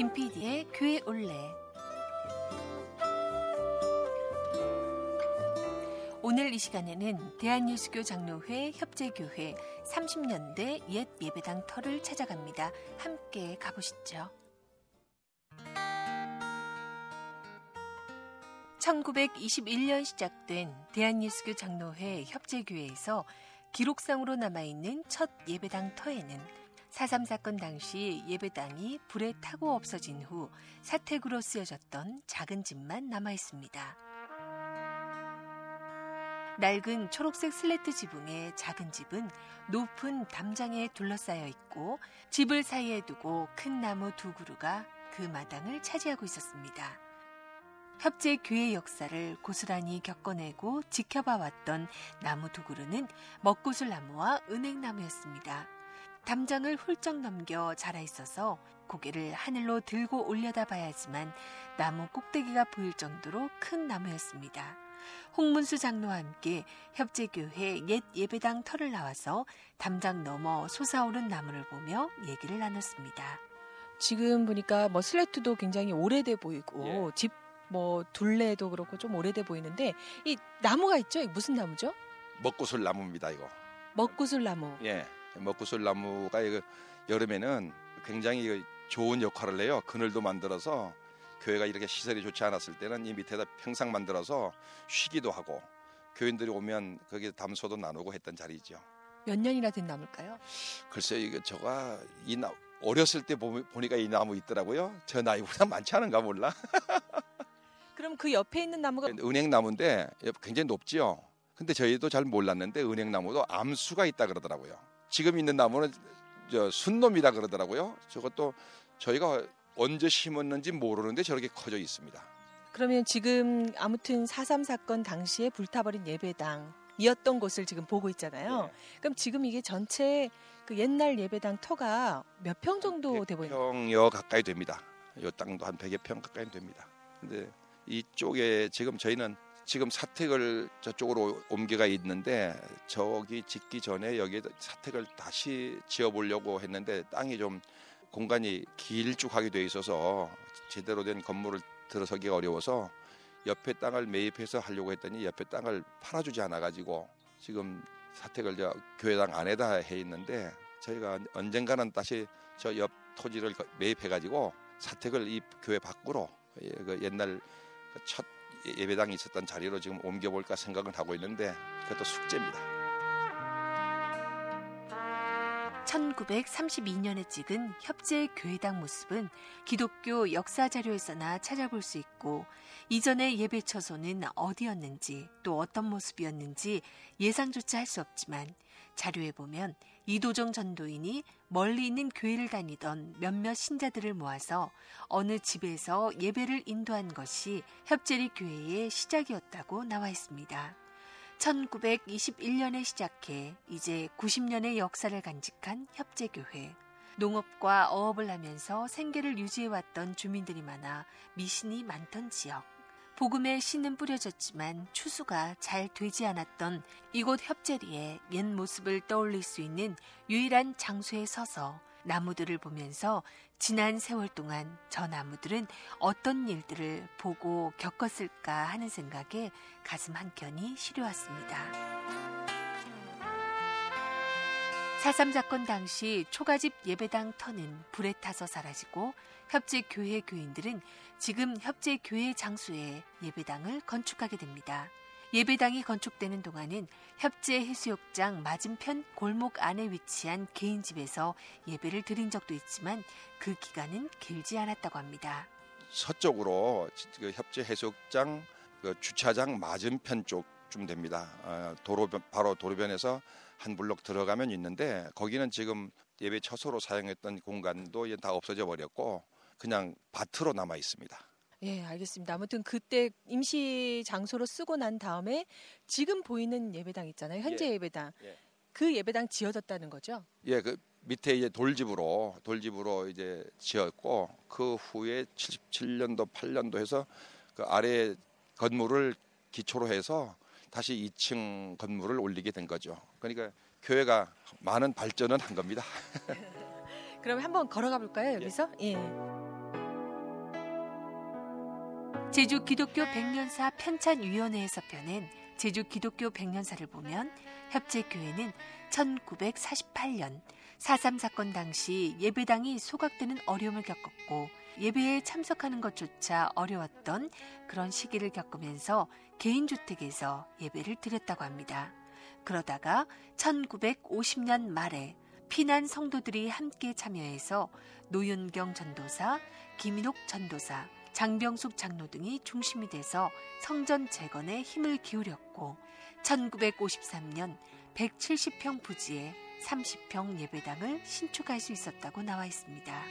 김PD의 교회 올레 오늘 이 시간에는 대한예수교 장로회 협재교회 30년대 옛 예배당 터를 찾아갑니다. 함께 가보시죠. 1921년 시작된 대한예수교 장로회 협재교회에서 기록상으로 남아있는 첫 예배당 터에는 4.3 사건 당시 예배당이 불에 타고 없어진 후 사택으로 쓰여졌던 작은 집만 남아 있습니다. 낡은 초록색 슬레트 지붕의 작은 집은 높은 담장에 둘러싸여 있고 집을 사이에 두고 큰 나무 두 그루가 그 마당을 차지하고 있었습니다. 협재 교회 역사를 고스란히 겪어내고 지켜봐 왔던 나무 두 그루는 먹구슬 나무와 은행나무였습니다. 담장을 훌쩍 넘겨 자라 있어서 고개를 하늘로 들고 올려다 봐야지만 나무 꼭대기가 보일 정도로 큰 나무였습니다. 홍문수 장로와 함께 협재교회 옛 예배당 터를 나와서 담장 넘어 솟아오른 나무를 보며 얘기를 나눴습니다. 지금 보니까 뭐 슬래트도 굉장히 오래돼 보이고 예. 집뭐 둘레도 그렇고 좀 오래돼 보이는데 이 나무가 있죠? 이게 무슨 나무죠? 먹구슬 나무입니다 이거. 먹구슬 나무. 예, 먹구슬 나무가 이거 여름에는 굉장히 이거 좋은 역할을 해요. 그늘도 만들어서 교회가 이렇게 시설이 좋지 않았을 때는 이 밑에다 평상 만들어서 쉬기도 하고 교인들이 오면 거기에 담소도 나누고 했던 자리죠. 몇 년이나 된 나무일까요? 글쎄요, 이거 저가 이 나, 어렸을 때 보, 보니까 이 나무 있더라고요. 저 나이보다 많지 않은가 몰라. 그럼 그 옆에 있는 나무가 은행나무인데 굉장히 높지요. 근데 저희도 잘 몰랐는데 은행나무도 암수가 있다 그러더라고요. 지금 있는 나무는 저 순놈이다 그러더라고요. 저것도 저희가 언제 심었는지 모르는데 저렇게 커져 있습니다. 그러면 지금 아무튼 4.3 사건 당시에 불타버린 예배당이었던 곳을 지금 보고 있잖아요. 네. 그럼 지금 이게 전체 그 옛날 예배당 터가 몇 평 정도 돼 보이나요? 평여 가까이 됩니다. 이 땅도 한 100여 평 가까이 됩니다. 근데 이쪽에 지금 저희는 지금 사택을 저쪽으로 옮겨가 있는데 저기 짓기 전에 여기에 사택을 다시 지어보려고 했는데 땅이 좀 공간이 길쭉하게 돼 있어서 제대로 된 건물을 들어서기가 어려워서 옆에 땅을 매입해서 하려고 했더니 옆에 땅을 팔아주지 않아 가지고 지금 사택을 저 교회당 안에다 해 있는데 저희가 언젠가는 다시 저 옆 토지를 거- 매입해 가지고 사택을 이 교회 밖으로 예, 그 옛날 그첫 예배당이 있었던 자리로 지금 옮겨볼까 생각은 하고 있는데 그것도 숙제입니다. 1932년에 찍은 협재 교회당 모습은 기독교 역사 자료에서나 찾아볼 수 있고 이전의 예배 처소는 어디였는지 또 어떤 모습이었는지 예상조차 할 수 없지만 자료에 보면 이도정 전도인이 멀리 있는 교회를 다니던 몇몇 신자들을 모아서 어느 집에서 예배를 인도한 것이 협재리 교회의 시작이었다고 나와 있습니다. 1921년에 시작해 이제 90년의 역사를 간직한 협재교회. 농업과 어업을 하면서 생계를 유지해왔던 주민들이 많아 미신이 많던 지역. 복음의 씨는 뿌려졌지만 추수가 잘 되지 않았던 이곳 협재리의 옛 모습을 떠올릴 수 있는 유일한 장소에 서서 나무들을 보면서 지난 세월 동안 저 나무들은 어떤 일들을 보고 겪었을까 하는 생각에 가슴 한켠이 시려왔습니다. 4.3 사건 당시 초가집 예배당 터는 불에 타서 사라지고 협재 교회 교인들은 지금 협재 교회 장소에 예배당을 건축하게 됩니다. 예배당이 건축되는 동안은 협재 해수욕장 맞은편 골목 안에 위치한 개인 집에서 예배를 드린 적도 있지만 그 기간은 길지 않았다고 합니다. 서쪽으로 그 협재 해수욕장 그 주차장 맞은편 쪽쯤 됩니다. 어, 도로변 바로 도로변에서 한 블록 들어가면 있는데 거기는 지금 예배 처소로 사용했던 공간도 다 없어져 버렸고 그냥 밭으로 남아 있습니다. 예, 알겠습니다. 아무튼 그때 임시 장소로 쓰고 난 다음에 지금 보이는 예배당 있잖아요. 현재 예. 예배당. 예. 그 예배당 지어졌다는 거죠? 예, 그 밑에 이제 돌집으로 돌집으로 이제 지었고 그 후에 77년도 8년도 해서 그 아래 건물을 기초로 해서 다시 2층 건물을 올리게 된 거죠. 그러니까 교회가 많은 발전은 한 겁니다. 그럼 한번 걸어가 볼까요, 여기서? 예. 제주 기독교 백년사 편찬위원회에서 펴낸 제주 기독교 백년사를 보면 협재교회는 1948년 4.3 사건 당시 예배당이 소각되는 어려움을 겪었고 예배에 참석하는 것조차 어려웠던 그런 시기를 겪으면서 개인주택에서 예배를 드렸다고 합니다. 그러다가 1950년 말에 피난 성도들이 함께 참여해서 노윤경 전도사, 김인옥 전도사, 장병숙 장로 등이 중심이 돼서 성전 재건에 힘을 기울였고 1953년 170평 부지에 30평 예배당을 신축할 수 있었다고 나와 있습니다.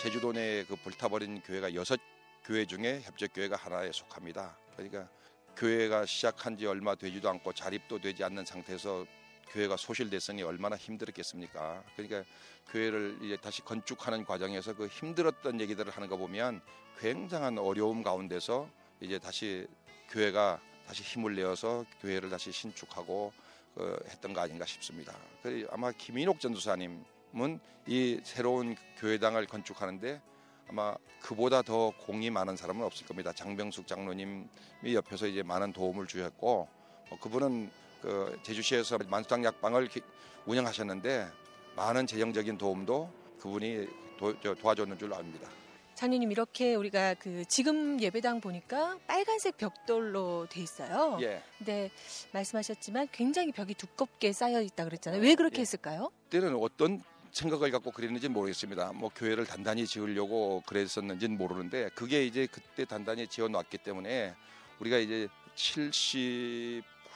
제주도 내에 그 불타버린 교회가 여섯 교회 중에 협적교회가 하나에 속합니다. 그러니까 교회가 시작한 지 얼마 되지도 않고 자립도 되지 않는 상태에서 교회가 소실됐으니 얼마나 힘들었겠습니까? 그러니까 교회를 이제 다시 건축하는 과정에서 그 힘들었던 얘기들을 하는 거 보면 굉장한 어려움 가운데서 이제 다시 교회가 다시 힘을 내어서 교회를 다시 신축하고 그 했던 거 아닌가 싶습니다. 그 아마 김인옥 전도사님은 이 새로운 교회당을 건축하는데 아마 그보다 더 공이 많은 사람은 없을 겁니다. 장병숙 장로님이 옆에서 이제 많은 도움을 주셨고 어, 그분은 그 제주시에서 만수당 약방을 운영하셨는데 많은 재정적인 도움도 그분이 도, 도와줬는 줄 압니다. 장로님 이렇게 우리가 그 지금 예배당 보니까 빨간색 벽돌로 돼 있어요. 예. 근데 말씀하셨지만 굉장히 벽이 두껍게 쌓여 있다 그랬잖아요. 왜 그렇게 예. 했을까요? 그때는 어떤 생각을 갖고 그랬는지 모르겠습니다. 뭐 교회를 단단히 지으려고 그랬었는지는 모르는데 그게 이제 그때 단단히 지어 놨기 때문에 우리가 이제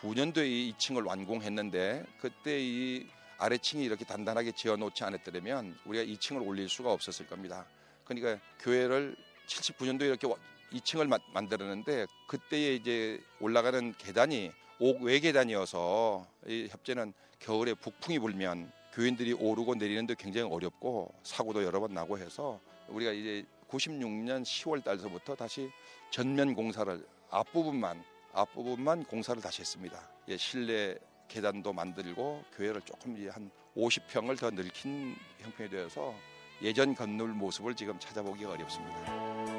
79년도에 이 2층을 완공했는데 그때 이 아래층이 이렇게 단단하게 지어 놓지 않았더라면 우리가 2층을 올릴 수가 없었을 겁니다. 그러니까 교회를 79년도에 이렇게 2층을 만들었는데 그때에 이제 올라가는 계단이 옥외 계단이어서 이 협재는 겨울에 북풍이 불면 교인들이 오르고 내리는데 굉장히 어렵고 사고도 여러 번 나고 해서 우리가 이제 96년 10월 달서부터 다시 전면 공사를 앞부분만 앞부분만 공사를 다시 했습니다. 예, 실내 계단도 만들고 교회를 조금 이제 한 50평을 더 넓힌 형편이 되어서 예전 건물 모습을 지금 찾아보기 어렵습니다.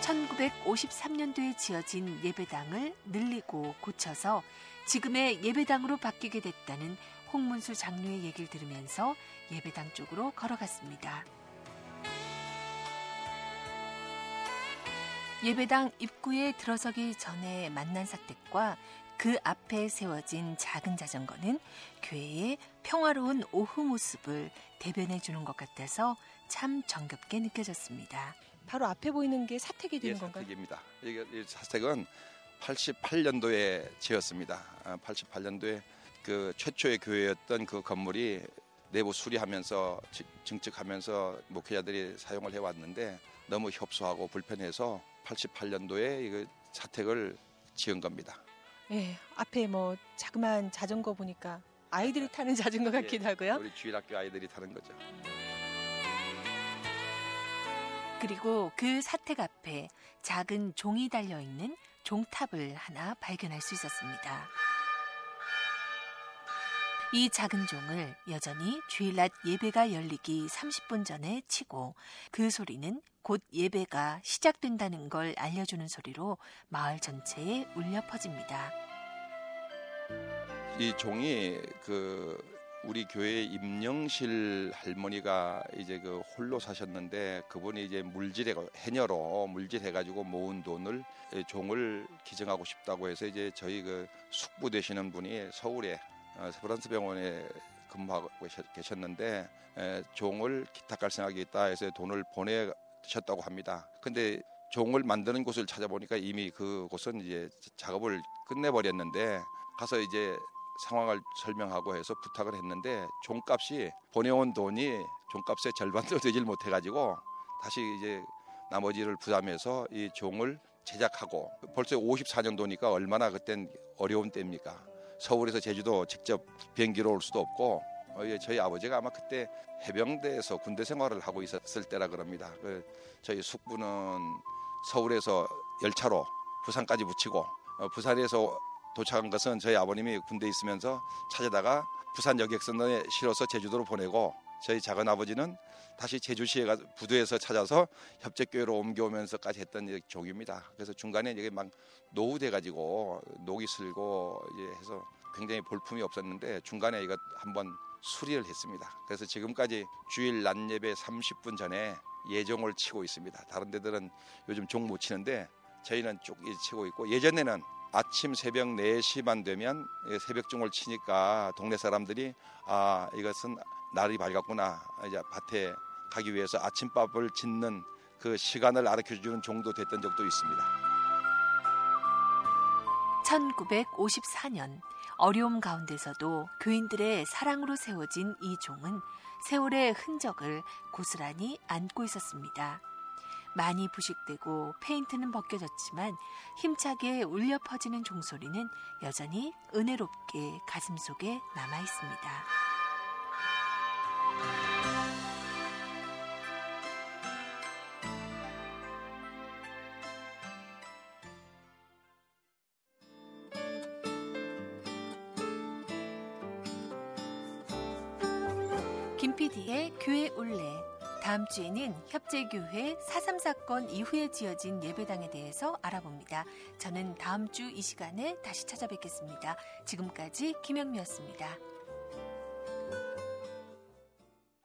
1953년도에 지어진 예배당을 늘리고 고쳐서 지금의 예배당으로 바뀌게 됐다는 홍문수 장로의 얘기를 들으면서 예배당 쪽으로 걸어갔습니다. 예배당 입구에 들어서기 전에 만난 사택과 그 앞에 세워진 작은 자전거는 교회의 평화로운 오후 모습을 대변해 주는 것 같아서 참 정겹게 느껴졌습니다. 바로 앞에 보이는 게 사택이 되는 예, 건가요? 사택입니다. 이게 이 사택은 88년도에 지었습니다. 88년도에 그 최초의 교회였던 그 건물이 내부 수리하면서 증축하면서 목회자들이 사용을 해왔는데 너무 협소하고 불편해서 88년도에 이 사택을 지은 겁니다. 예, 앞에 뭐 자그마한 자전거 보니까 아이들이 타는 자전거 같기도 하고요. 우리 주일학교 아이들이 타는 거죠. 그리고 그 사택 앞에 작은 종이 달려 있는 종탑을 하나 발견할 수 있었습니다. 이 작은 종을 여전히 주일낮 예배가 열리기 30분 전에 치고 그 소리는 곧 예배가 시작된다는 걸 알려주는 소리로 마을 전체에 울려 퍼집니다. 이 종이 그 우리 교회 임영실 할머니가 이제 그 홀로 사셨는데 그분이 이제 물질해 해녀로 물질해가지고 모은 돈을 종을 기증하고 싶다고 해서 이제 저희 그 숙부 되시는 분이 서울에 어, 프란스 병원에 근무하고 계셨는데 종을 기탁할 생각이 있다 해서 돈을 보내셨다고 합니다. 근데 종을 만드는 곳을 찾아보니까 이미 그곳은 이제 작업을 끝내버렸는데 가서 이제 상황을 설명하고 해서 부탁을 했는데 종값이 보내온 돈이 종값의 절반도 되질 못해가지고 다시 이제 나머지를 부담해서 이 종을 제작하고 벌써 54년도니까 얼마나 그땐 어려운 때입니까? 서울에서 제주도 직접 비행기로 올 수도 없고 어, 예, 저희 아버지가 아마 그때 해병대에서 군대 생활을 하고 있었을 때라 그럽니다. 그 저희 숙부는 서울에서 열차로 부산까지 붙이고 어, 부산에서 도착한 것은 저희 아버님이 군대 에 있으면서 찾아다가 부산 여객선에 실어서 제주도로 보내고 저희 작은 아버지는 다시 제주시에 가 부두에서 찾아서 협재교회로 옮겨오면서까지 했던 종입니다. 그래서 중간에 이게 막 노후돼 가지고 녹이 슬고 이제 해서 굉장히 볼품이 없었는데 중간에 이거 한번 수리를 했습니다. 그래서 지금까지 주일 낮 예배 30분 전에 예종을 치고 있습니다. 다른 데들은 요즘 종 못 치는데 저희는 쭉 치고 있고 예전에는 아침 새벽 4시만 되면 새벽 종을 치니까 동네 사람들이 아 이것은 날이 밝았구나 이제 밭에 가기 위해서 아침밥을 짓는 그 시간을 알려주는 정도 됐던 적도 있습니다. 1954년 어려움 가운데서도 교인들의 사랑으로 세워진 이 종은 세월의 흔적을 고스란히 안고 있었습니다. 많이 부식되고 페인트는 벗겨졌지만 힘차게 울려 퍼지는 종소리는 여전히 은혜롭게 가슴 속에 남아 있습니다. 김PD의 교회 올레 다음 주에는 협재교회 4.3 사건 이후에 지어진 예배당에 대해서 알아봅니다. 저는 다음 주 이 시간에 다시 찾아뵙겠습니다. 지금까지 김영미였습니다.